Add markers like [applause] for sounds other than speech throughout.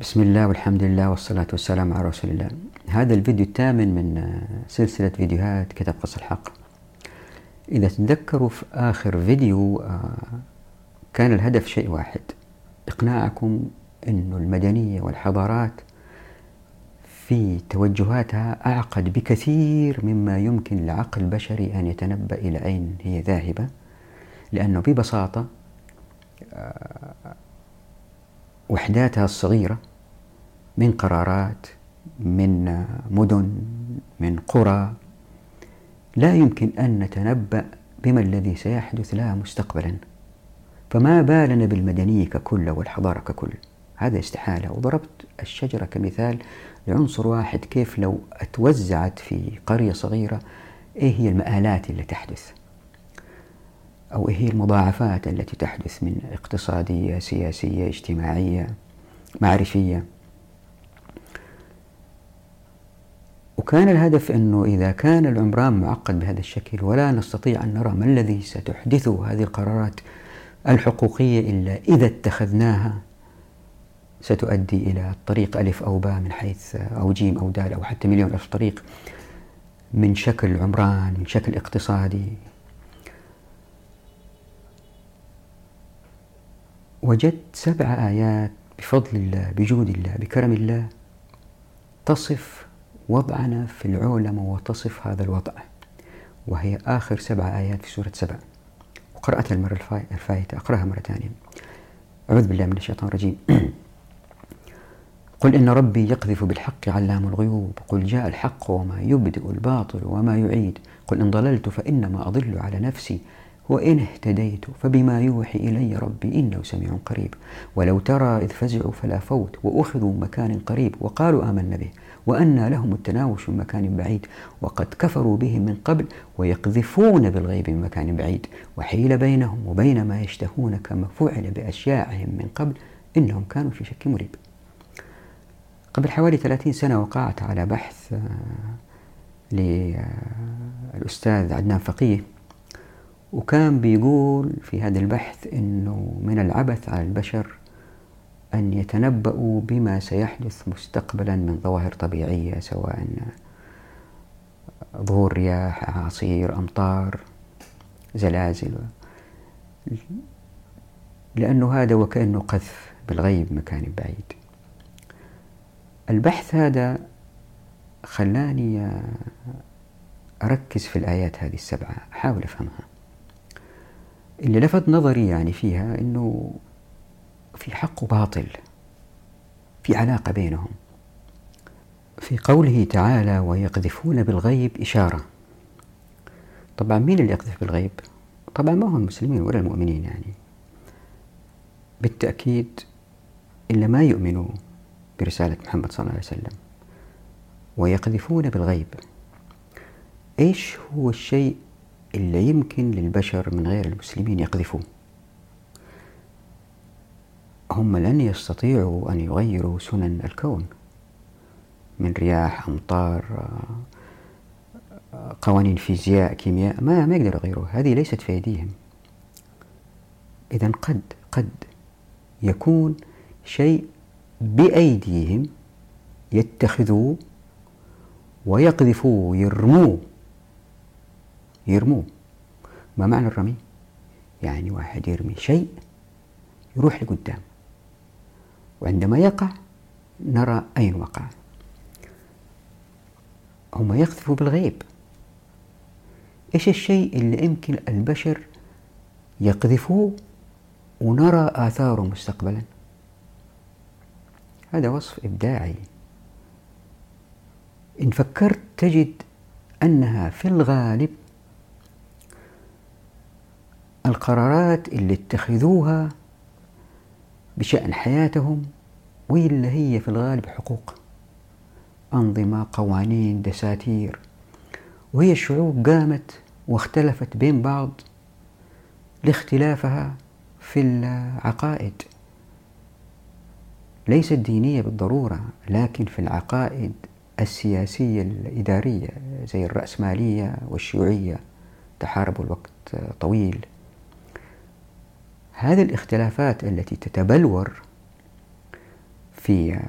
بسم الله والحمد لله والصلاة والسلام على رسول الله هذا الفيديو الثامن من سلسلة فيديوهات كتاب قص الحق إذا تتذكروا في آخر فيديو كان الهدف شيء واحد إقناعكم أن المدنية والحضارات في توجهاتها أعقد بكثير مما يمكن لعقل البشري أن يتنبأ إلى أين هي ذاهبة لأنه ببساطة وحداتها الصغيرة من قرارات من مدن من قرى. لا يمكن أن نتنبأ بما الذي سيحدث لها مستقبلا. فما بالنا بالمدنية ككل والحضارة ككل؟ هذا استحالة. وضربت الشجرة كمثال لعنصر واحد كيف لو أتوزعت في قرية صغيرة إيه هي المآلات اللي تحدث؟ أو هي المضاعفات التي تحدث من اقتصادية سياسية اجتماعية معرفية. وكان الهدف أنه إذا كان العمران معقد بهذا الشكل ولا نستطيع أن نرى ما الذي ستحدثه هذه القرارات الحقوقية إلا إذا اتخذناها ستؤدي إلى الطريق ألف أو باء من حيث أو جيم أو دال أو حتى مليون ألف طريق من شكل عمران من شكل اقتصادي. وجدت سبع آيات بفضل الله بجود الله بكرم الله تصف وضعنا في العولمة وتصف هذا الوضع. وهي آخر سبع آيات في سورة سبع. وقرأتها المرة الفائتة. أقرأها مرة ثانية. أعوذ بالله من الشيطان الرجيم. [clears throat] قل إن ربي يقذف بالحق علام الغيوب. قل جاء الحق وما يبدئ الباطل وما يعيد. قل إن ضللت فإنما أضل على نفسي. وإن اهتديت فبما يوحي إلي ربي إنه سميع قريب. ولو ترى إذ فزعوا فلا فوت وأخذوا مكان قريب وقالوا آمنا به وأنى لهم التناوش من مكان بعيد وقد كفروا به من قبل ويقذفون بالغيب من مكان بعيد. وحيل بينهم وبين ما يشتهون كما فعل بأشياعهم من قبل إنهم كانوا في شك مريب. قبل حوالي 30 سنة وقعت على بحث آه، للأستاذ عدنان فقيه وكان بيقول في هذا البحث أنه من العبث على البشر أن يتنبأوا بما سيحدث مستقبلا من ظواهر طبيعية سواء ظهور رياح أعاصير أمطار زلازل. لأنه هذا وكأنه قذف بالغيب مكان بعيد. البحث هذا خلاني أركز في الآيات هذه السبعة أحاول أفهمها. اللي لفت نظري يعني فيها أنه في حق وباطل في علاقة بينهم. في قوله تعالى ويقذفون بالغيب إشارة طبعا مين اللي يقذف بالغيب؟ طبعا ما هم المسلمين ولا المؤمنين يعني. بالتأكيد إلا ما يؤمنوا برسالة محمد صلى الله عليه وسلم. ويقذفون بالغيب إيش هو الشيء اللي يمكن للبشر من غير المسلمين يقذفوه هم لن يستطيعوا أن يغيروا سنن الكون من رياح أمطار قوانين فيزياء كيمياء ما ما يقدروا يغيروها. هذه ليست في أيديهم. إذا قد قد يكون شيء بأيديهم يتخذوه ويقذفوه يرموه. يرموه. ما معنى الرمي؟ يعني واحد يرمي شيء يروح لقدام. وعندما يقع نرى أين وقع. هم يقذفوا بالغيب. إيش الشيء اللي يمكن البشر يقذفوه ونرى آثاره مستقبلا؟ هذا وصف إبداعي. إن فكرت تجد أنها في الغالب القرارات اللي اتخذوها بشأن حياتهم واللي هي في الغالب حقوق أنظمة قوانين دساتير. وهي الشعوب قامت واختلفت بين بعض لاختلافها في العقائد. ليست دينية بالضرورة لكن في العقائد السياسية الإدارية زي الرأسمالية والشيوعية تحاربوا الوقت طويل. هذه الاختلافات التي تتبلور في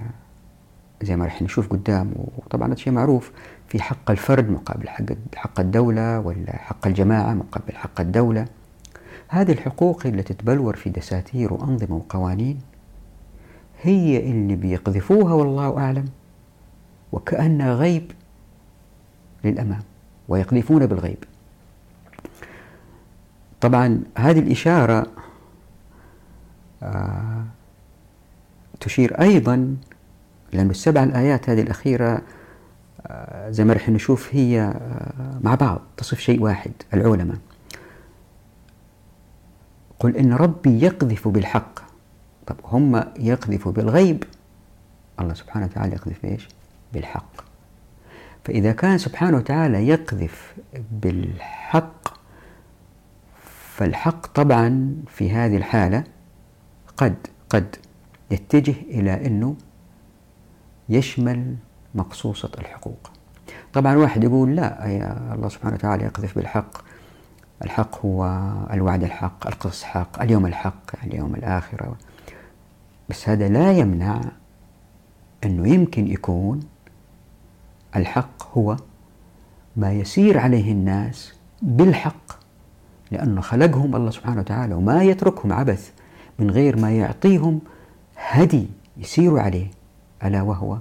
زي ما راح نشوف قدام وطبعا هذا شيء معروف في حق الفرد مقابل حق حق الدولة ولا حق الجماعة مقابل حق الدولة. هذه الحقوق اللي تتبلور في دساتير وأنظمة وقوانين هي اللي بيقذفوها والله أعلم وكأنها غيب للأمام ويقذفون بالغيب. طبعا هذه الإشارة تشير أيضا لأن السبع الآيات هذه الأخيرة آه زي ما رح نشوف هي آه مع بعض تصف شيء واحد العلماء. قل إن ربي يقذف بالحق. طب هم يقذفوا بالغيب؟ الله سبحانه وتعالى يقذف بإيش؟ بالحق. فإذا كان سبحانه وتعالى يقذف بالحق فالحق طبعا في هذه الحالة قد قد يتجه إلى أنه يشمل مقصوصة الحقوق. طبعا واحد يقول لا يا الله سبحانه وتعالى يقذف بالحق. الحق هو الوعد الحق القصص حق اليوم الحق اليوم الآخرة بس هذا لا يمنع أنه يمكن يكون الحق هو ما يسير عليه الناس بالحق لأنه خلقهم الله سبحانه وتعالى وما يتركهم عبث. من غير ما يعطيهم هدي يسيروا عليه ألا وهو؟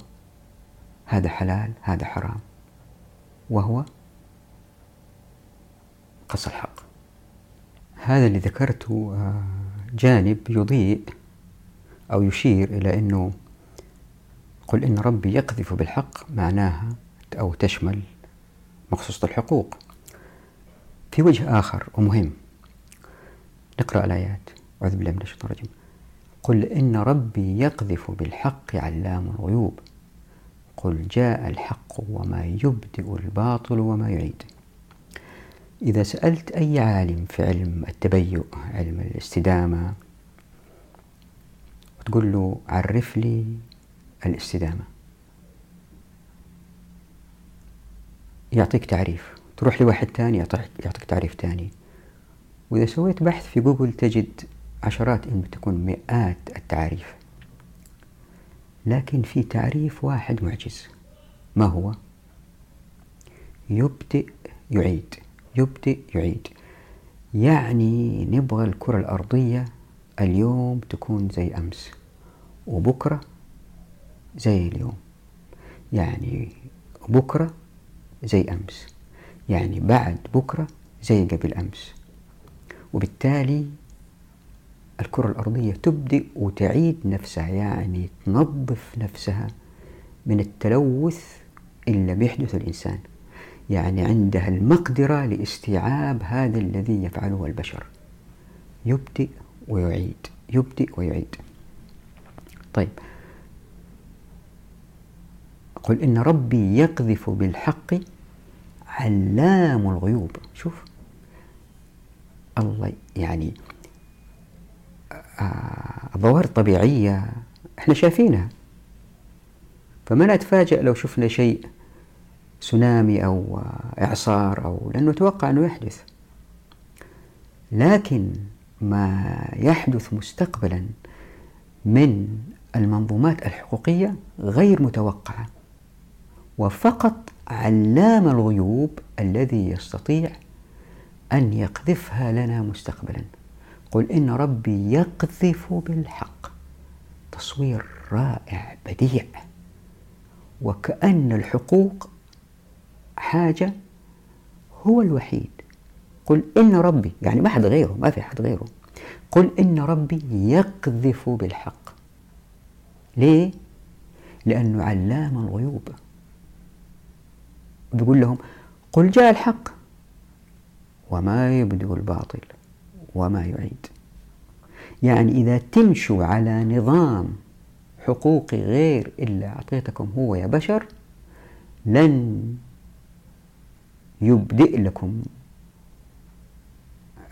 هذا حلال هذا حرام. وهو؟ قص الحق. هذا اللي ذكرته آه، جانب يضيء أو يشير إلى أنه قل إن ربي يقذف بالحق معناها أو تشمل مخصوصة الحقوق. في وجه آخر ومهم نقرأ الآيات. أعوذ بالله من الشيطان الرجيم. قل إن ربي يقذف بالحق علام الغيوب. قل جاء الحق وما يبدئ الباطل وما يعيد. إذا سألت أي عالم في علم التبيؤ علم الاستدامة وتقول له عرف لي الاستدامة. يعطيك تعريف. تروح لواحد ثاني يعطيك, تعريف ثاني وإذا سويت بحث في جوجل تجد عشرات إن تكون مئات التعاريف لكن في تعريف واحد معجز. ما هو؟ يبدئ يعيد. يبدئ يعيد. يعني نبغى الكرة الأرضية اليوم تكون زي أمس وبكرة زي اليوم. يعني بكرة زي أمس. يعني بعد بكرة زي قبل أمس. وبالتالي الكرة الأرضية تبدأ وتعيد نفسها يعني تنظف نفسها من التلوث اللي بيحدث الإنسان. يعني عندها المقدرة لاستيعاب هذا الذي يفعله البشر. يبدئ ويعيد يبدئ ويعيد. طيب. قل إن ربي يقذف بالحق علام الغيوب. شوف. الله يعني الظواهر الطبيعية إحنا شايفينها. فما نتفاجأ لو شفنا شيء سونامي أو إعصار أو لأنه نتوقع أنه يحدث. لكن ما يحدث مستقبلا من المنظومات الحقوقية غير متوقعة وفقط علام الغيوب الذي يستطيع أن يقذفها لنا مستقبلا. قل إن ربي يقذف بالحق. تصوير رائع بديع. وكأن الحقوق حاجة هو الوحيد. قل إن ربي يعني ما حد غيره ما في حد غيره. قل إن ربي يقذف بالحق. ليه؟ لأنه علام الغيوب. بيقول لهم قل جاء الحق وما يبدو الباطل. وما يعيد. يعني إذا تمشوا على نظام حقوقي غير إلا أعطيتكم هو يا بشر لن يبدئ لكم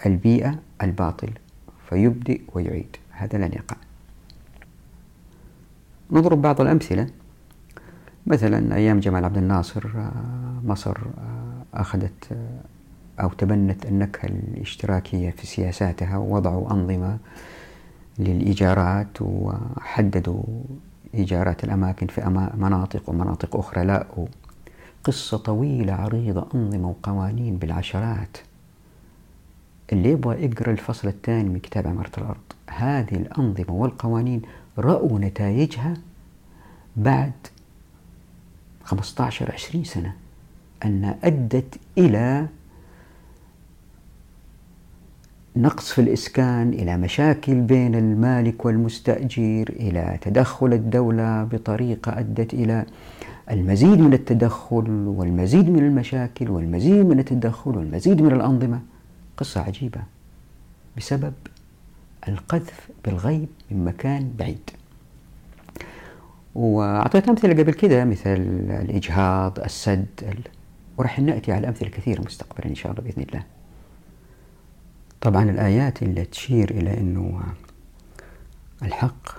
البيئة الباطل فيبدئ ويعيد. هذا لن يقع نضرب بعض الأمثلة. مثلا أيام جمال عبد الناصر آه، مصر آه، أخذت آه، أو تبنت النكهة الاشتراكية في سياساتها ووضعوا أنظمة للإيجارات وحددوا إيجارات الأماكن في مناطق ومناطق أخرى. لا قصة طويلة عريضة أنظمة وقوانين بالعشرات. اللي يبغى يقرأ الفصل الثاني من كتاب عمارة الأرض. هذه الأنظمة والقوانين رأوا نتائجها بعد 15 20 سنة أنها أدت إلى نقص في الإسكان إلى مشاكل بين المالك والمستأجر إلى تدخل الدولة بطريقة أدت إلى المزيد من التدخل والمزيد من المشاكل والمزيد من التدخل والمزيد من الأنظمة. قصة عجيبة بسبب القذف بالغيب من مكان بعيد. وأعطيت أمثلة قبل كده مثل الإجهاض السد ورح نأتي على أمثلة كثيرة مستقبلا إن شاء الله بإذن الله. طبعا الآيات اللي تشير إلى أنه الحق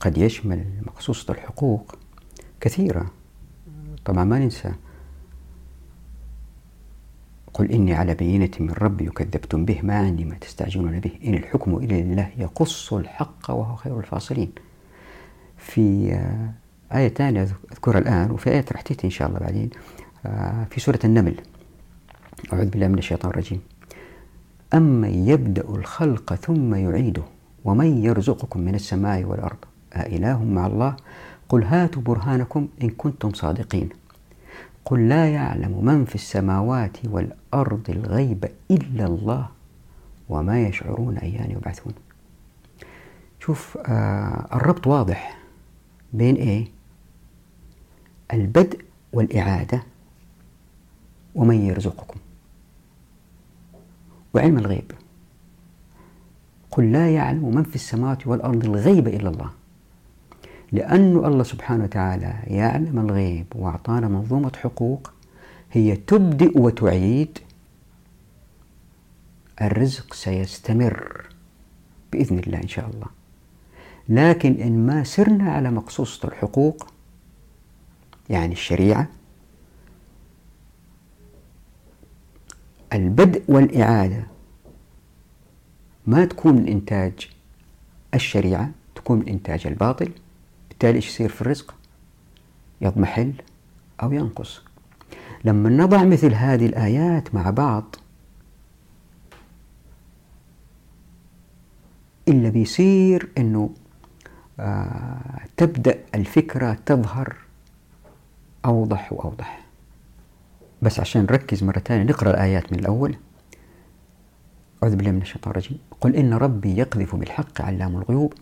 قد يشمل مقصوصة الحقوق كثيرة. طبعا ما ننسى. قل إني على بينة من ربي وكذبتم به ما عندي ما تستعجلون به. إن الحكم إلا لله يقص الحق وهو خير الفاصلين. في آية ثانية أذكرها الآن وفي آية راح تأتي إن شاء الله بعدين آه، في سورة النمل. أعوذ بالله من الشيطان الرجيم. أمن يبدأ الخلق ثم يعيده ومن يرزقكم من السماء والأرض أإله مع الله قل هاتوا برهانكم إن كنتم صادقين قل لا يعلم من في السماوات والأرض الغيب إلا الله وما يشعرون أيان يبعثون شوف آه الربط واضح بين إيه؟ البدء والإعادة ومن يرزقكم وعلم الغيب. قل لا يعلم من في السماوات والأرض الغيب إلا الله. لأن الله سبحانه وتعالى يعلم الغيب وأعطانا منظومة حقوق هي تبدئ وتعيد. الرزق سيستمر بإذن الله إن شاء الله. لكن إن ما سرنا على مقصوصة الحقوق يعني الشريعة البدء والإعادة. ما تكون من إنتاج الشريعة تكون من إنتاج الباطل بالتالي إيش يصير في الرزق؟ يضمحل أو ينقص. لما نضع مثل هذه الآيات مع بعض إلا بيصير أنه آه تبدأ الفكرة تظهر أوضح وأوضح. بس عشان نركز مرة ثانية نقرأ الآيات من الأول. أعوذ بالله من الشيطان الرجيم. قل إن ربي يقذف بالحق علام الغيوب.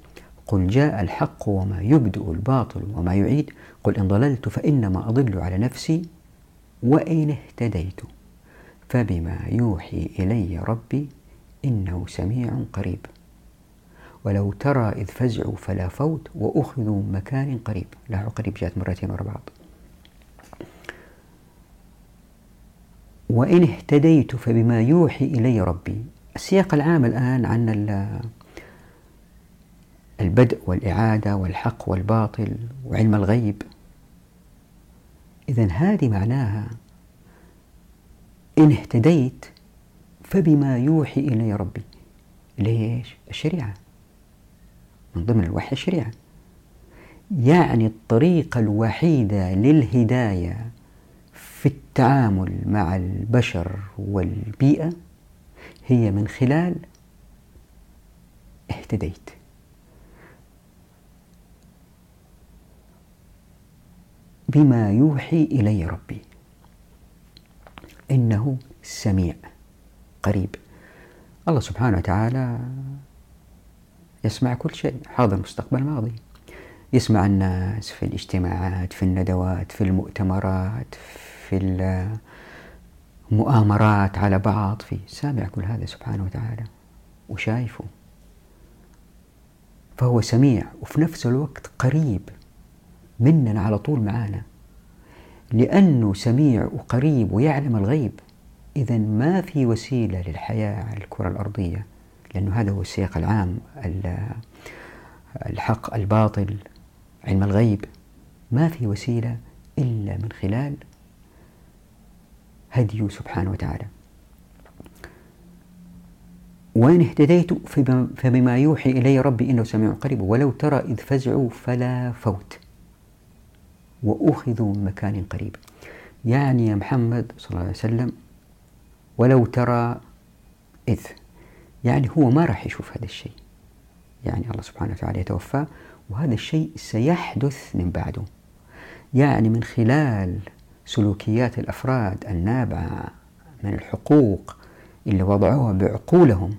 قل جاء الحق وما يبدئ الباطل وما يعيد. قل إن ضللت فإنما أضل على نفسي وإن اهتديت. فبما يوحي إلي ربي إنه سميع قريب. ولو ترى إذ فزعوا فلا فوت وأخذوا مكان قريب. لا قريب جاءت مرتين ورا بعض. وإن اهتديت فبما يوحي إلي ربي. السياق العام الآن عن البدء والإعادة والحق والباطل وعلم الغيب. إذا هذه معناها إن اهتديت فبما يوحي إلي ربي. ليش؟ الشريعة. من ضمن الوحي الشريعة. يعني الطريقة الوحيدة للهداية في التعامل مع البشر والبيئة هي من خلال اهتديت. بما يوحي إلي ربي إنه سميع قريب. الله سبحانه وتعالى يسمع كل شيء حاضر مستقبل ماضي يسمع الناس في الاجتماعات في الندوات في المؤتمرات في المؤامرات على بعض في سامع كل هذا سبحانه وتعالى وشايفه. فهو سميع وفي نفس الوقت قريب مننا على طول معانا. لأنه سميع وقريب ويعلم الغيب. إذا ما في وسيلة للحياة على الكرة الأرضية لأنه هذا هو السياق العام الحق الباطل علم الغيب. ما في وسيلة إلا من خلال هديه سبحانه وتعالى. وإن اهتديت فبما يوحي إلي ربي إنه سميع قريب ولو ترى إذ فزعوا فلا فوت. وأخذوا من مكان قريب. يعني يا محمد صلى الله عليه وسلم ولو ترى إذ. يعني هو ما راح يشوف هذا الشيء. يعني الله سبحانه وتعالى يتوفاه وهذا الشيء سيحدث من بعده. يعني من خلال سلوكيات الأفراد النابعة من الحقوق اللي وضعوها بعقولهم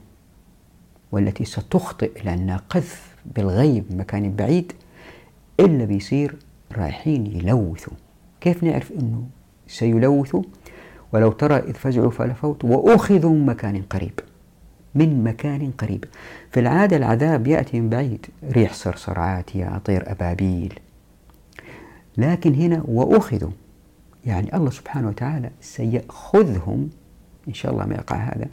والتي ستخطئ لأنها قذف بالغيب مكان بعيد إلا بيصير رايحين يلوثوا. كيف نعرف أنه سيلوثوا؟ ولو ترى إذ فزعوا فلفوت وأخذوا من مكان قريب من مكان قريب. في العادة العذاب يأتي من بعيد ريح صرصر عاتية طير أبابيل. لكن هنا وأخذوا يعني الله سبحانه وتعالى سيأخذهم إن شاء الله ما يقع هذا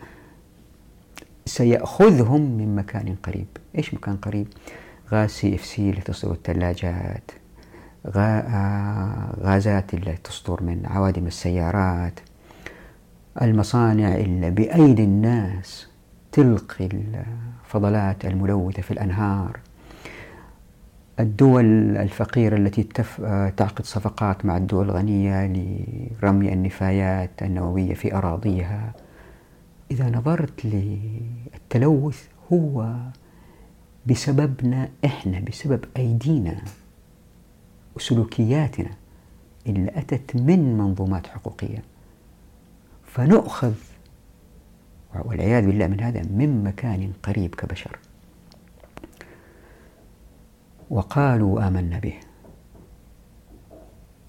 سيأخذهم من مكان قريب. إيش مكان قريب؟ غاز CFC اللي تصدر الثلاجات غازات اللي تصدر من عوادم السيارات المصانع اللي بأيدي الناس تلقي الفضلات الملوثة في الأنهار. الدول الفقيرة التي تعقد صفقات مع الدول الغنية لرمي النفايات النووية في أراضيها. إذا نظرت للتلوث هو بسببنا إحنا بسبب أيدينا وسلوكياتنا اللي أتت من منظومات حقوقية. فنؤخذ والعياذ بالله من هذا من مكان قريب كبشر. وقالوا آمنا به.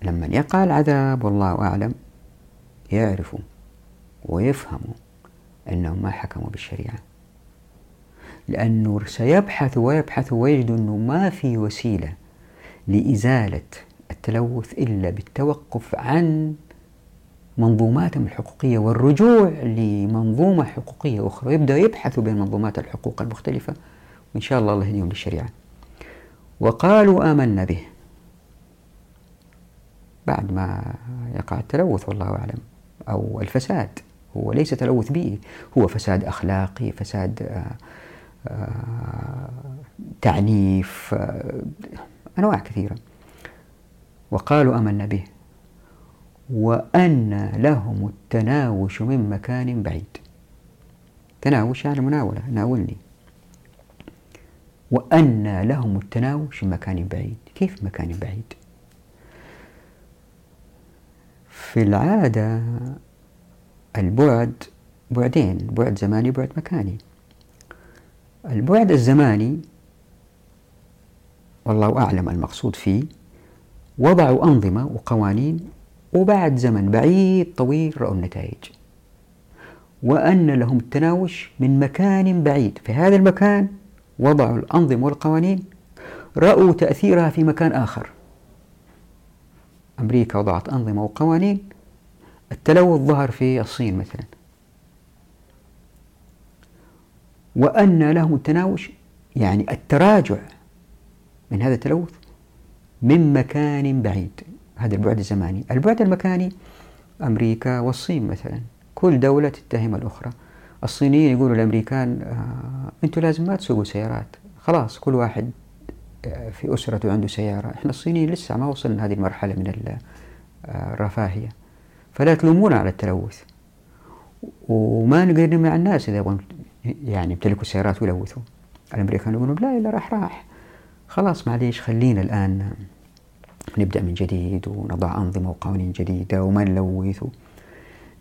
لما يقع العذاب والله أعلم يعرفوا ويفهموا أنهم ما حكموا بالشريعة. لأنه سيبحثوا ويبحثوا ويجدوا أنه ما في وسيلة لإزالة التلوث إلا بالتوقف عن منظوماتهم الحقوقية والرجوع لمنظومة حقوقية أخرى. ويبدأ يبحثوا بين منظومات الحقوق المختلفة وإن شاء الله الله يهديهم للشريعة. وقالوا آمنا به. بعد ما يقع التلوث والله أعلم أو الفساد هو ليس تلوث بيئي هو فساد أخلاقي فساد آه، آه، تعنيف آه، أنواع كثيرة. وقالوا آمنا به وأن لهم التناوش من مكان بعيد. تناوش يعني مناولة ناولني. وأن لهم التناوش من مكان بعيد. كيف مكان بعيد؟ في العادة البعد بعدين بعد زماني وبعد مكاني. البعد الزماني والله أعلم المقصود فيه وضعوا أنظمة وقوانين وبعد زمن بعيد طويل رأوا النتائج. وأن لهم التناوش من مكان بعيد. في هذا المكان وضعوا الأنظمة والقوانين رأوا تأثيرها في مكان آخر. أمريكا وضعت أنظمة وقوانين التلوث ظهر في الصين مثلا. وأن لهم التناوش يعني التراجع من هذا التلوث من مكان بعيد هذا البعد الزماني. البعد المكاني أمريكا والصين مثلا كل دولة تتهم الأخرى. الصينيين يقولوا الأمريكان آه أنتم لازم ما تسوقوا سيارات. خلاص كل واحد آه في أسرته عنده سيارة. إحنا الصينيين لسه ما وصلنا هذه المرحلة من آه، الرفاهية. فلا تلومونا على التلوث. وما نقدر نمنع الناس إذا يبغون يعني يمتلكوا سيارات ويلوثوا. الأمريكان يقولون لا إلا راح راح. خلاص معليش خلينا الآن نبدأ من جديد ونضع أنظمة وقوانين جديدة وما نلوث.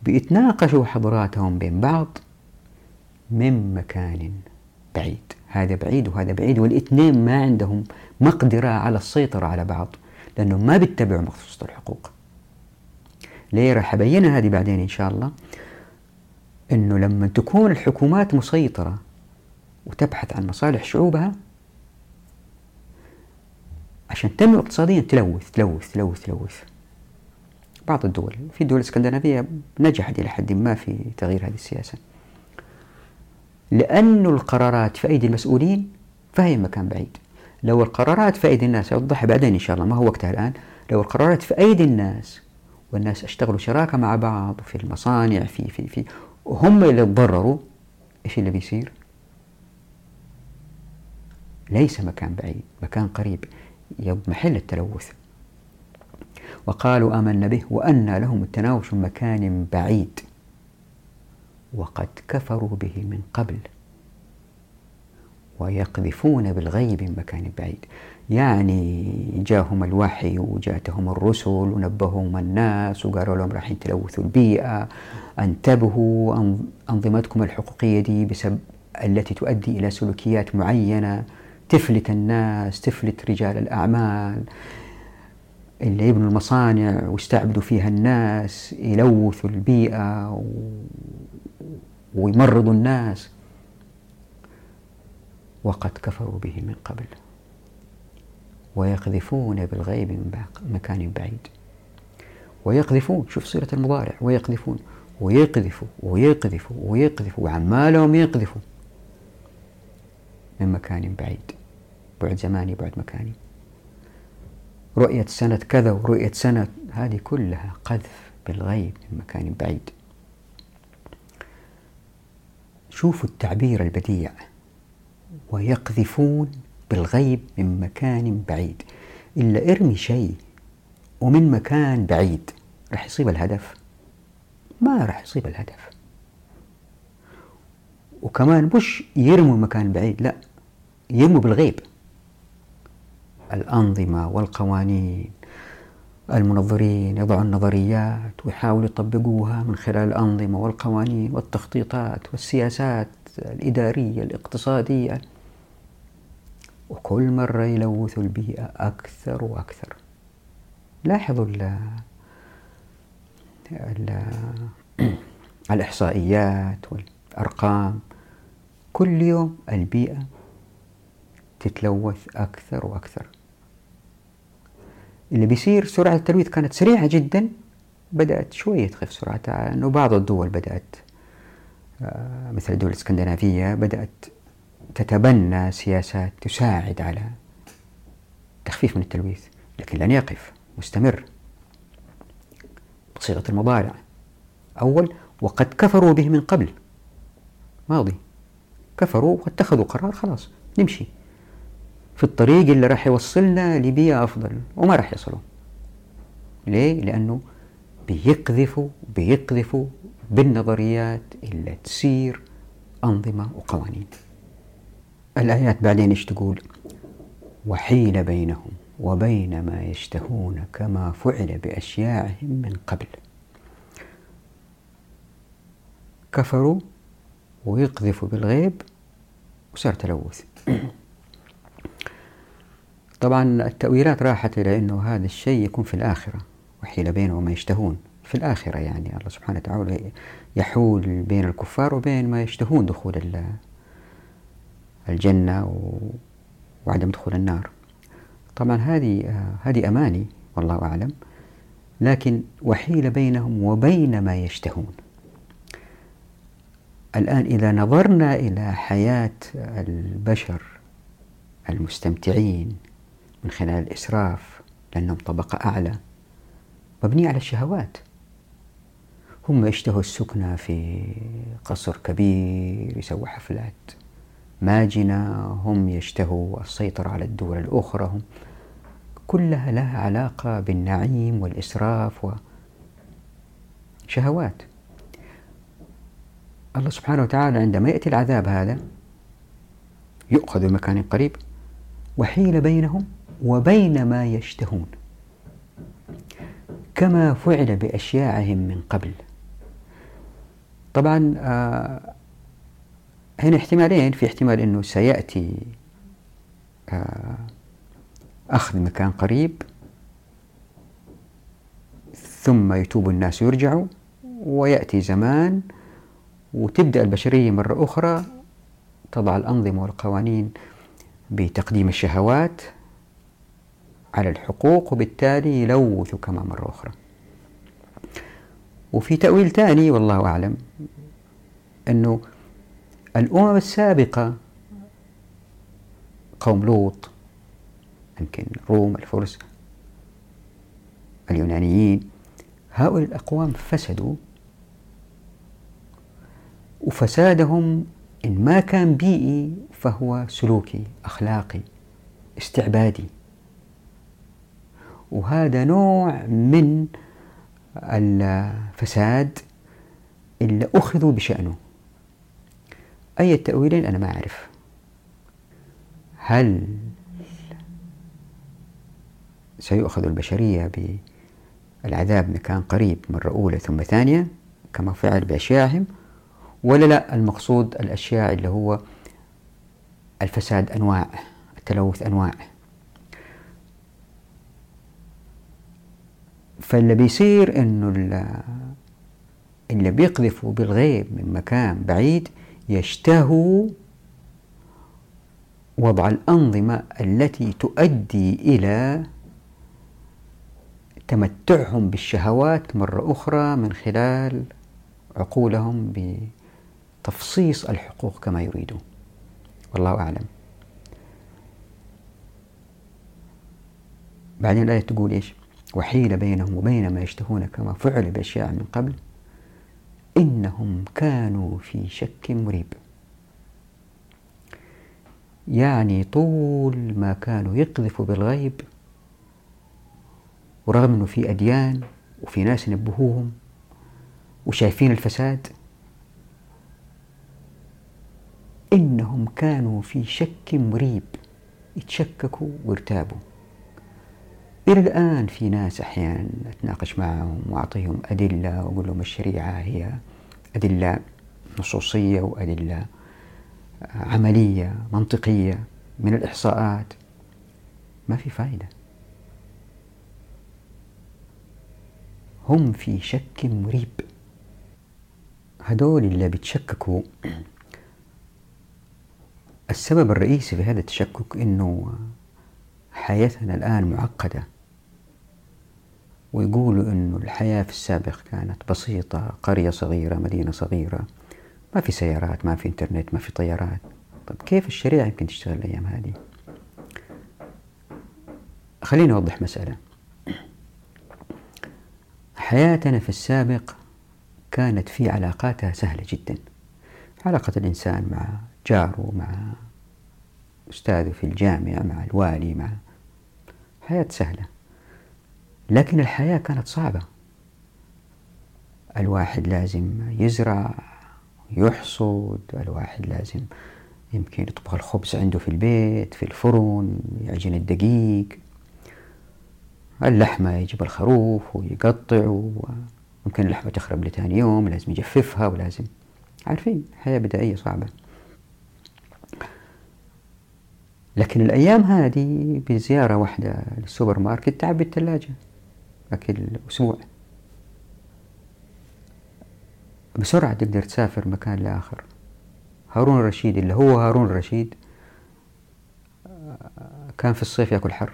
بيتناقشوا حضراتهم بين بعض. من مكان بعيد. هذا بعيد وهذا بعيد والإثنين ما عندهم مقدرة على السيطرة على بعض لأنهم ما بيتبعوا مخصوصة الحقوق. ليه راح أبينها هذه بعدين إن شاء الله؟ أنه لما تكون الحكومات مسيطرة وتبحث عن مصالح شعوبها عشان تنمو اقتصاديا تلوث تلوث تلوث تلوث. بعض الدول في دول اسكندنافية نجحت إلى حد ما في تغيير هذه السياسة. لأن القرارات في أيدي المسؤولين فهي مكان بعيد. لو القرارات في أيدي الناس أوضحها بعدين إن شاء الله ما هو وقتها الآن لو القرارات في أيدي الناس والناس اشتغلوا شراكة مع بعض في المصانع في في في وهم اللي تضرروا إيش اللي بيصير؟ ليس مكان بعيد مكان قريب محل التلوث. وقالوا آمنا به وأنى لهم التناوش من مكان بعيد. وقد كفروا به من قبل. ويقذفون بالغيب من مكان بعيد. يعني جاهم الوحي وجاتهم الرسل ونبههم الناس وقالوا لهم راح تلوثوا البيئة. انتبهوا أنظمتكم الحقوقية دي بسبب التي تؤدي إلى سلوكيات معينة. تفلت الناس تفلت رجال الأعمال. اللي يبنوا المصانع ويستعبدوا فيها الناس يلوثوا البيئة. ويمرضوا الناس. وقد كفروا به من قبل ويقذفون بالغيب من مكان بعيد. ويقذفون شوف صيغة المضارع ويقذفون ويقذفوا ويقذفوا ويقذفوا وعمالهم يقذفوا من مكان بعيد. بعد زماني بعد مكاني. رؤية سنة كذا ورؤية سنة هذه كلها قذف بالغيب من مكان بعيد. شوفوا التعبير البديع. ويقذفون بالغيب من مكان بعيد. إلا ارمي شيء ومن مكان بعيد. راح يصيب الهدف؟ ما راح يصيب الهدف. وكمان مش يرموا مكان بعيد لا يرموا بالغيب. الأنظمة والقوانين. المنظرين يضعوا النظريات ويحاولوا يطبقوها من خلال الأنظمة والقوانين والتخطيطات والسياسات الإدارية الاقتصادية. وكل مرة يلوثوا البيئة أكثر وأكثر. لاحظوا ال ال [clears throat] الإحصائيات والأرقام. كل يوم البيئة تتلوث أكثر وأكثر. اللي بيصير سرعة التلويث كانت سريعة جدا بدأت شوية تخف سرعتها أنه بعض الدول بدأت آه، مثل الدول الإسكندنافية بدأت تتبنى سياسات تساعد على تخفيف من التلويث لكن لن يقف مستمر. بصيغة المضارع. أول وقد كفروا به من قبل. ماضي. كفروا واتخذوا قرار خلاص نمشي. في الطريق اللي راح يوصلنا لبيئة أفضل وما راح يصلوا. ليه؟ لأنه بيقذفوا بيقذفوا بالنظريات اللي تسير أنظمة وقوانين. الآيات بعدين إيش تقول؟ وحيل بينهم وبين ما يشتهون كما فعل بأشياعهم من قبل. كفروا ويقذفوا بالغيب وصار تلوث. طبعا التأويلات راحت إلى أنه هذا الشيء يكون في الآخرة وحيل بينهم وما يشتهون. في الآخرة يعني الله سبحانه وتعالى يحول بين الكفار وبين ما يشتهون دخول الجنة وعدم دخول النار. طبعا هذه هذه أماني والله أعلم. لكن وحيل بينهم وبين ما يشتهون. الآن إذا نظرنا إلى حياة البشر المستمتعين من خلال الإسراف لأنهم طبقة أعلى. مبنية على الشهوات. هم يشتهوا السكنة في قصر كبير يسووا حفلات ماجنة. هم يشتهوا السيطرة على الدول الأخرى. هم كلها لها علاقة بالنعيم والإسراف وشهوات الله سبحانه وتعالى عندما يأتي العذاب هذا يؤخذ مكان قريب وحيل بينهم وبين ما يشتهون. كما فعل بأشياعهم من قبل. طبعا آه هنا احتمالين. في احتمال أنه سيأتي آه أخذ مكان قريب ثم يتوب الناس ويرجعوا ويأتي زمان وتبدأ البشرية مرة أخرى تضع الأنظمة والقوانين بتقديم الشهوات على الحقوق وبالتالي يلوث كما مرة أخرى. وفي تأويل ثاني والله أعلم أنه الأمم السابقة قوم لوط يمكن الروم الفرس اليونانيين هؤلاء الأقوام فسدوا وفسادهم إن ما كان بيئي فهو سلوكي أخلاقي استعبادي. وهذا نوع من الفساد اللي أخذوا بشأنه. أي التأويلين أنا ما أعرف. هل سيؤخذ البشرية بالعذاب مكان قريب مرة أولى ثم ثانية كما فعل بأشياعهم؟ ولا لا المقصود الأشياء اللي هو الفساد أنواع التلوث أنواع. فاللي بيصير إنه اللي بيقذفوا بالغيب من مكان بعيد يشتهوا وضع الأنظمة التي تؤدي إلى تمتعهم بالشهوات مرة أخرى من خلال عقولهم بتفصيص الحقوق كما يريدون. والله أعلم. بعدين الآية تقول إيش؟ وحيل بينهم وبين ما يشتهون كما فعل بأشياء من قبل إنهم كانوا في شك مريب. يعني طول ما كانوا يقذفوا بالغيب ورغم أنه في أديان وفي ناس ينبهوهم وشايفين الفساد إنهم كانوا في شك مريب يتشككوا وارتابوا إلى الآن في ناس أحيانا أتناقش معهم وأعطيهم أدلة وأقول لهم الشريعة هي أدلة نصوصية وأدلة عملية منطقية من الإحصاءات. ما في فائدة هم في شك مريب. هدول اللي بيتشككوا السبب الرئيسي في هذا التشكك إنه حياتنا الآن معقدة. ويقولوا إنه الحياة في السابق كانت بسيطة قرية صغيرة مدينة صغيرة. ما في سيارات ما في إنترنت ما في طيارات. طيب كيف الشريعة يمكن تشتغل الأيام هذه؟ خليني أوضح مسألة. حياتنا في السابق كانت في علاقاتها سهلة جدا. علاقة الإنسان مع جاره مع أستاذه في الجامعة مع الوالي مع حياة سهلة. لكن الحياة كانت صعبة. الواحد لازم يزرع يحصد الواحد لازم يمكن يطبخ الخبز عنده في البيت في الفرن يعجن الدقيق. اللحمة يجيب الخروف ويقطع وممكن اللحمة تخرب لتاني يوم لازم يجففها ولازم. عارفين حياة بدائية صعبة. لكن الأيام هذه بزيارة واحدة للسوبر ماركت تعبي الثلاجة أكل أسبوع بسرعة تقدر تسافر مكان لآخر. هارون الرشيد اللي هو هارون الرشيد كان في الصيف يأكل حر.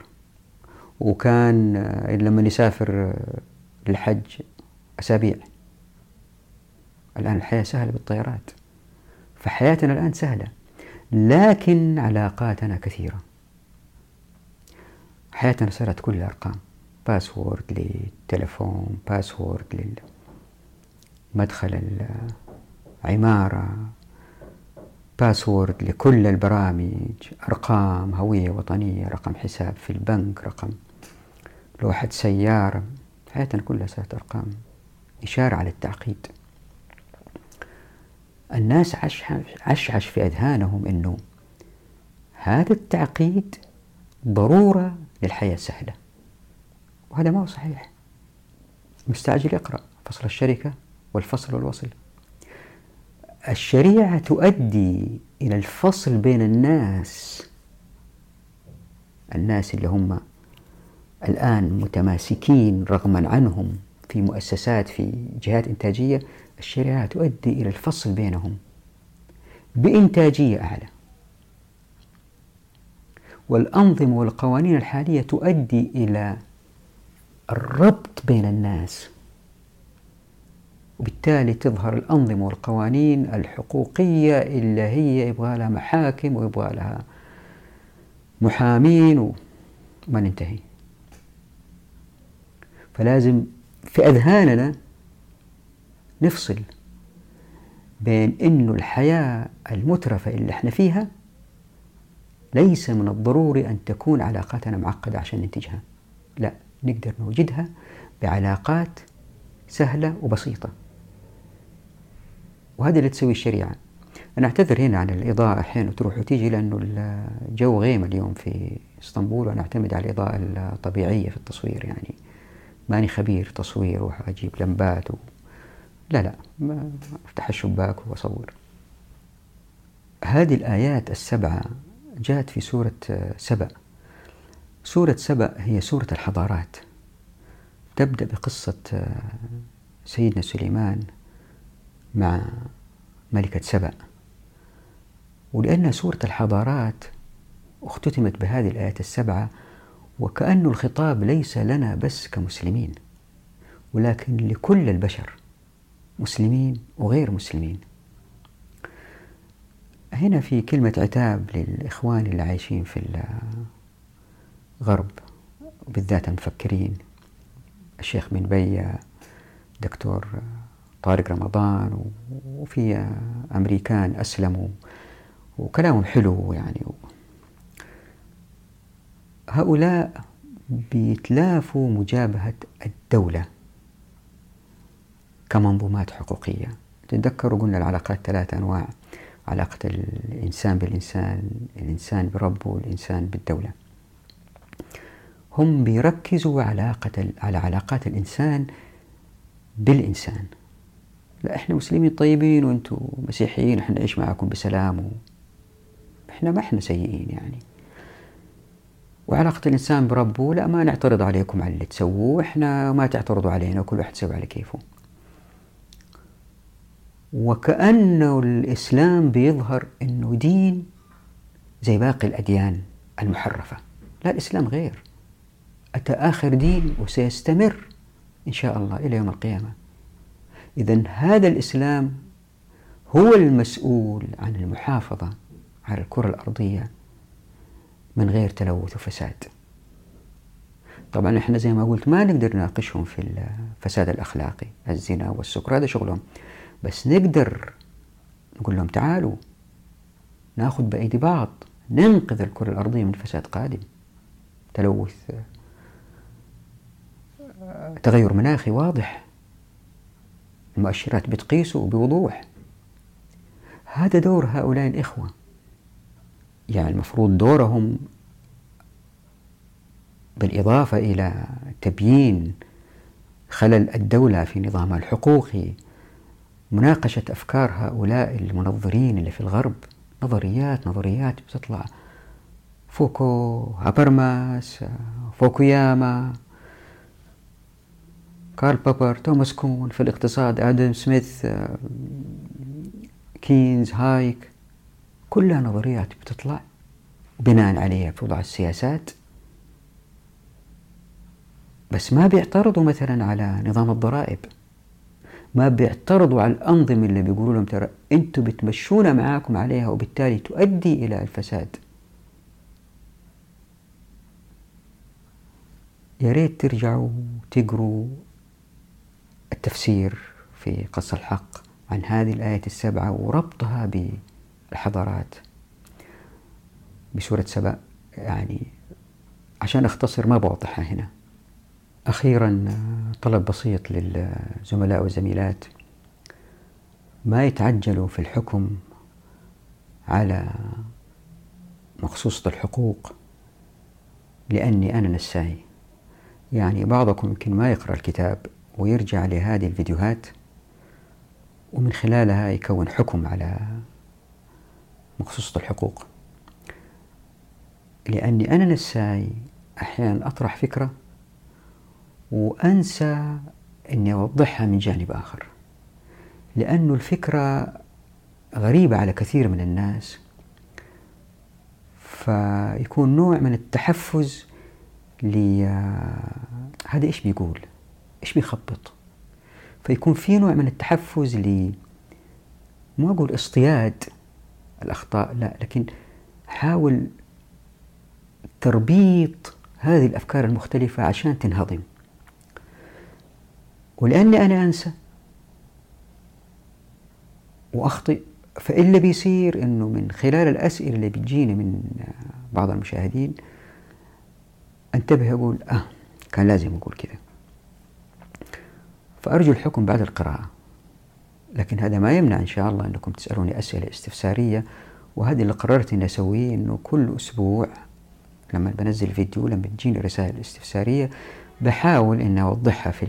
وكان لما يسافر للحج أسابيع. الآن الحياة سهلة بالطيارات. فحياتنا الآن سهلة لكن علاقاتنا كثيرة. حياتنا صارت كلها أرقام password للتلفون password للمدخل العمارة password لكل البرامج أرقام هوية وطنية رقم حساب في البنك رقم لوحة سيارة حياتنا كلها صارت أرقام إشارة على التعقيد. الناس عشعش في أذهانهم أنه هذا التعقيد ضرورة للحياة السهلة وهذا ما هو صحيح. مستعجل يقرأ فصل الشركة والفصل والوصل الشريعة تؤدي إلى الفصل بين الناس. الناس اللي هم الآن متماسكين رغما عنهم في مؤسسات في جهات إنتاجية الشريعة تؤدي إلى الفصل بينهم. بإنتاجية أعلى. والأنظمة والقوانين الحالية تؤدي إلى الربط بين الناس. وبالتالي تظهر الأنظمة والقوانين الحقوقية اللي هي يبغى لها محاكم ويبغى لها محامين وما ننتهي. فلازم في أذهاننا نفصل بين إنه الحياة المترفة اللي إحنا فيها ليس من الضروري أن تكون علاقاتنا معقدة عشان ننتجها. لا. نقدر نوجدها بعلاقات سهلة وبسيطة. وهذا اللي تسوي الشريعة. أنا أعتذر هنا عن الإضاءة أحيانا تروح وتيجي لأنه الجو غيم اليوم في إسطنبول وأنا أعتمد على الإضاءة الطبيعية في التصوير يعني. ماني خبير تصوير وأجيب لمبات و... لا لا أفتح الشباك وأصور. هذه الآيات السبعة جاءت في سورة سبأ. سورة سبأ هي سورة الحضارات. تبدأ بقصة سيدنا سليمان مع ملكة سبأ. ولأن سورة الحضارات اختتمت بهذه الآيات السبعة وكأن الخطاب ليس لنا بس كمسلمين ولكن لكل البشر مسلمين وغير مسلمين. هنا في كلمة عتاب للإخوان اللي عايشين في الغرب وبالذات المفكرين. الشيخ بن بيا دكتور طارق رمضان وفي أمريكان أسلموا وكلامهم حلو يعني. هؤلاء بيتلافوا مجابهة الدولة كمنظومات حقوقية. تتذكروا قلنا العلاقات ثلاثة أنواع علاقة الإنسان بالإنسان الإنسان بربه والإنسان بالدولة. هم بيركزوا علاقة على علاقات الإنسان بالإنسان. لا إحنا مسلمين طيبين وأنتم مسيحيين إحنا نعيش معكم بسلام و... إحنا ما إحنا سيئين يعني. وعلاقة الإنسان بربه لا ما نعترض عليكم على اللي تسووه إحنا ما تعترضوا علينا وكل واحد يسوي على كيفه. وكأنه الإسلام بيظهر أنه دين زي باقي الأديان المحرفة. لا الإسلام غير. أتى آخر دين وسيستمر إن شاء الله إلى يوم القيامة. إذا هذا الإسلام هو المسؤول عن المحافظة على الكرة الأرضية من غير تلوث وفساد. طبعا إحنا زي ما قلت ما نقدر نناقشهم في الفساد الأخلاقي الزنا والسكر هذا شغلهم. بس نقدر نقول لهم تعالوا ناخذ بأيدي بعض ننقذ الكرة الأرضية من فساد قادم. تلوث تغير مناخي واضح. المؤشرات بتقيسه بوضوح هذا دور هؤلاء الإخوة. يعني المفروض دورهم بالإضافة إلى تبيين خلل الدولة في نظامها الحقوقي مناقشة أفكار هؤلاء المنظرين اللي في الغرب. نظريات نظريات بتطلع. فوكو هابرماس فوكوياما. كارل بوبر توماس كون في الاقتصاد آدم سميث كينز هايك كلها نظريات بتطلع بناء عليها بتوضع السياسات. بس ما بيعترضوا مثلا على نظام الضرائب. ما بيعترضوا على الأنظمة اللي بيقولوا لهم ترى أنتم بتمشونا معاكم عليها وبالتالي تؤدي إلى الفساد. يا ريت ترجعوا تقروا التفسير في قص الحق عن هذه الآية السبعة وربطها بالحضارات بسورة سبأ يعني عشان أختصر ما بوضحها هنا. أخيرا طلب بسيط للزملاء والزميلات. ما يتعجلوا في الحكم على مخصوصة الحقوق؟ لأني أنا نساي. يعني بعضكم يمكن ما يقرأ الكتاب ويرجع لهذه الفيديوهات ومن خلالها يكون حكم على مخصوصة الحقوق. لأني أنا نساي أحيانا أطرح فكرة وأنسى أني أوضحها من جانب آخر. لأن الفكرة غريبة على كثير من الناس فيكون نوع من التحفز ل هذا إيش بيقول؟ إيش بيخبط؟ فيكون في نوع من التحفز ل ما أقول اصطياد الأخطاء لا لكن حاول تربيط هذه الأفكار المختلفة عشان تنهضم. ولأني أنا أنسى وأخطئ فاللي بيصير إنه من خلال الأسئلة اللي بتجيني من بعض المشاهدين أنتبه أقول آه كان لازم أقول كذا فأرجو الحكم بعد القراءة. لكن هذا ما يمنع إن شاء الله أنكم تسألوني أسئلة استفسارية وهذا اللي قررت إني أسويه إنه كل أسبوع لما بنزل فيديو لما تجيني رسائل استفسارية بحاول إني أوضحها في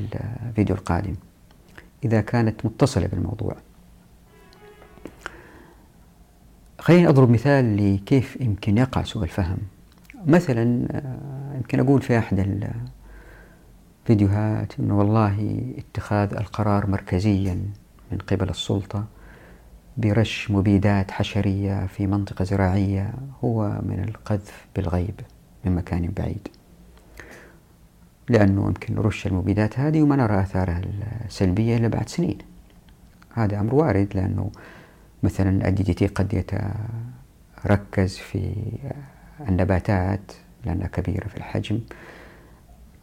الفيديو القادم إذا كانت متصلة بالموضوع. خليني أضرب مثال لكيف يمكن يقع سوء الفهم. مثلا آه، يمكن أقول في أحد الفيديوهات أنه والله اتخاذ القرار مركزيا من قبل السلطة برش مبيدات حشرية في منطقة زراعية هو من القذف بالغيب من مكان بعيد. لأنه يمكن نرش المبيدات هذه وما نرى آثارها السلبية إلا بعد سنين. هذا أمر وارد لأنه مثلا الدي دي تي قد يتركز في النباتات لأنها كبيرة في الحجم.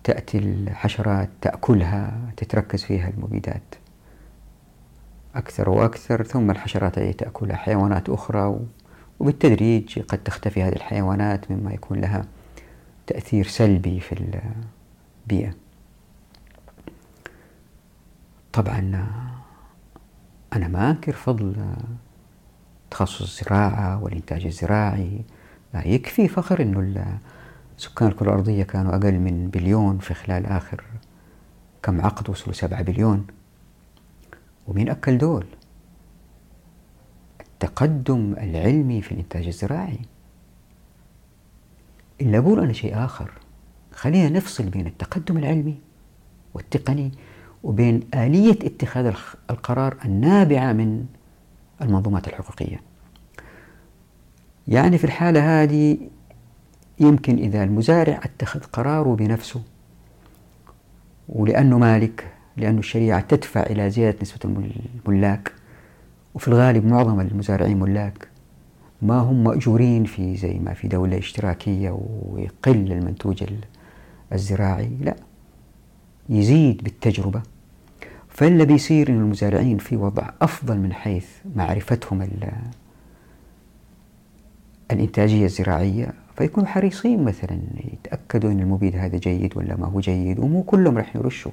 تأتي الحشرات تأكلها تتركز فيها المبيدات. أكثر وأكثر ثم الحشرات تأكلها حيوانات أخرى وبالتدريج قد تختفي هذه الحيوانات مما يكون لها تأثير سلبي في البيئة. طبعا أنا ما أنكر فضل تخصص الزراعة والإنتاج الزراعي. يكفي فخر أنه سكان الكرة الأرضية كانوا أقل من بليون في خلال آخر كم عقد وصلوا سبعة بليون. ومين أكل دول؟ التقدم العلمي في الإنتاج الزراعي. إلا أقول أنا شيء آخر. خلينا نفصل بين التقدم العلمي والتقني وبين آلية اتخاذ القرار النابعة من المنظومات الحقوقية. يعني في الحالة هذه يمكن إذا المزارع اتخذ قراره بنفسه. ولأنه مالك لأن الشريعة تدفع إلى زيادة نسبة الملاك. وفي الغالب معظم المزارعين ملاك. ما هم مأجورين في زي ما في دولة اشتراكية ويقل المنتوج الزراعي. لا يزيد بالتجربة. فاللي بيصير إن المزارعين في وضع أفضل من حيث معرفتهم الإنتاجية الزراعية فيكونوا حريصين مثلا يتأكدوا أن المبيد هذا جيد ولا ما هو جيد ومو كلهم راح يرشوا.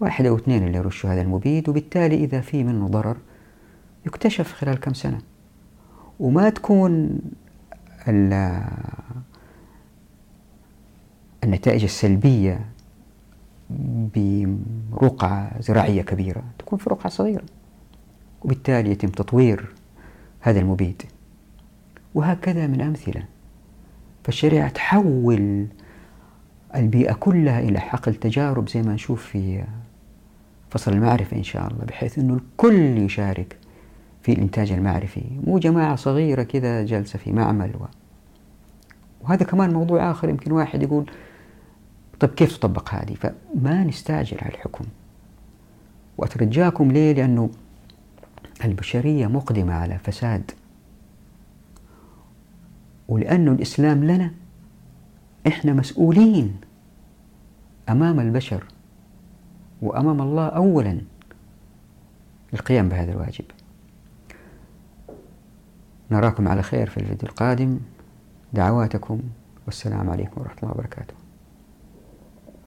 واحد أو اثنين اللي يرشوا هذا المبيد وبالتالي إذا في منه ضرر يكتشف خلال كم سنة. وما تكون النتائج السلبية برقعة زراعية كبيرة تكون في رقعة صغيرة. وبالتالي يتم تطوير هذا المبيد. وهكذا من أمثلة. فالشريعة تحول البيئة كلها إلى حقل تجارب زي ما نشوف في فصل المعرفة إن شاء الله بحيث أنه الكل يشارك في الإنتاج المعرفي. مو جماعة صغيرة كذا جالسة في معمل و... وهذا كمان موضوع آخر يمكن واحد يقول طيب كيف تطبق هذه؟ فما نستعجل على الحكم. وأترجاكم ليه؟ لأنه البشرية مقدمة على فساد ولأنه الإسلام لنا إحنا مسؤولين أمام البشر وأمام الله أولا. للقيام بهذا الواجب. نراكم على خير في الفيديو القادم. دعواتكم. والسلام عليكم ورحمة الله وبركاته.